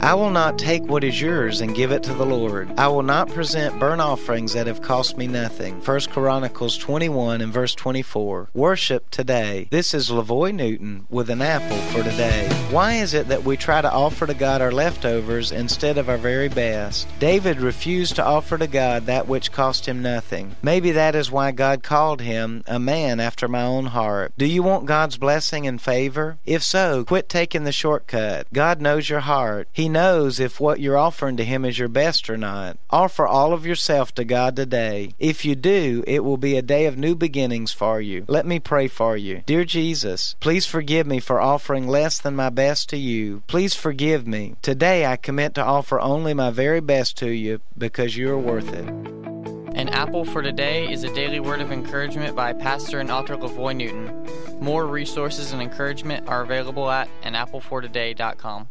I will not take what is yours and give it to the Lord. I will not present burnt offerings that have cost me nothing. 1 Chronicles 21 and verse 24. Worship today. This is Lavoy Newton with an apple for today. Why is it that we try to offer to God our leftovers instead of our very best? David refused to offer to God that which cost him nothing. Maybe that is why God called him a man after my own heart. Do you want God's blessing and favor? If so, quit taking the shortcut. God knows your heart. He knows if what you're offering to Him is your best or not. Offer all of yourself to God today. If you do, it will be a day of new beginnings for you. Let me pray for you. Dear Jesus, please forgive me for offering less than my best to you. Please forgive me. Today I commit to offer only my very best to you because you are worth it. An Apple for Today is a daily word of encouragement by pastor and author Lavoy Newton. More resources and encouragement are available at anapplefortoday.com.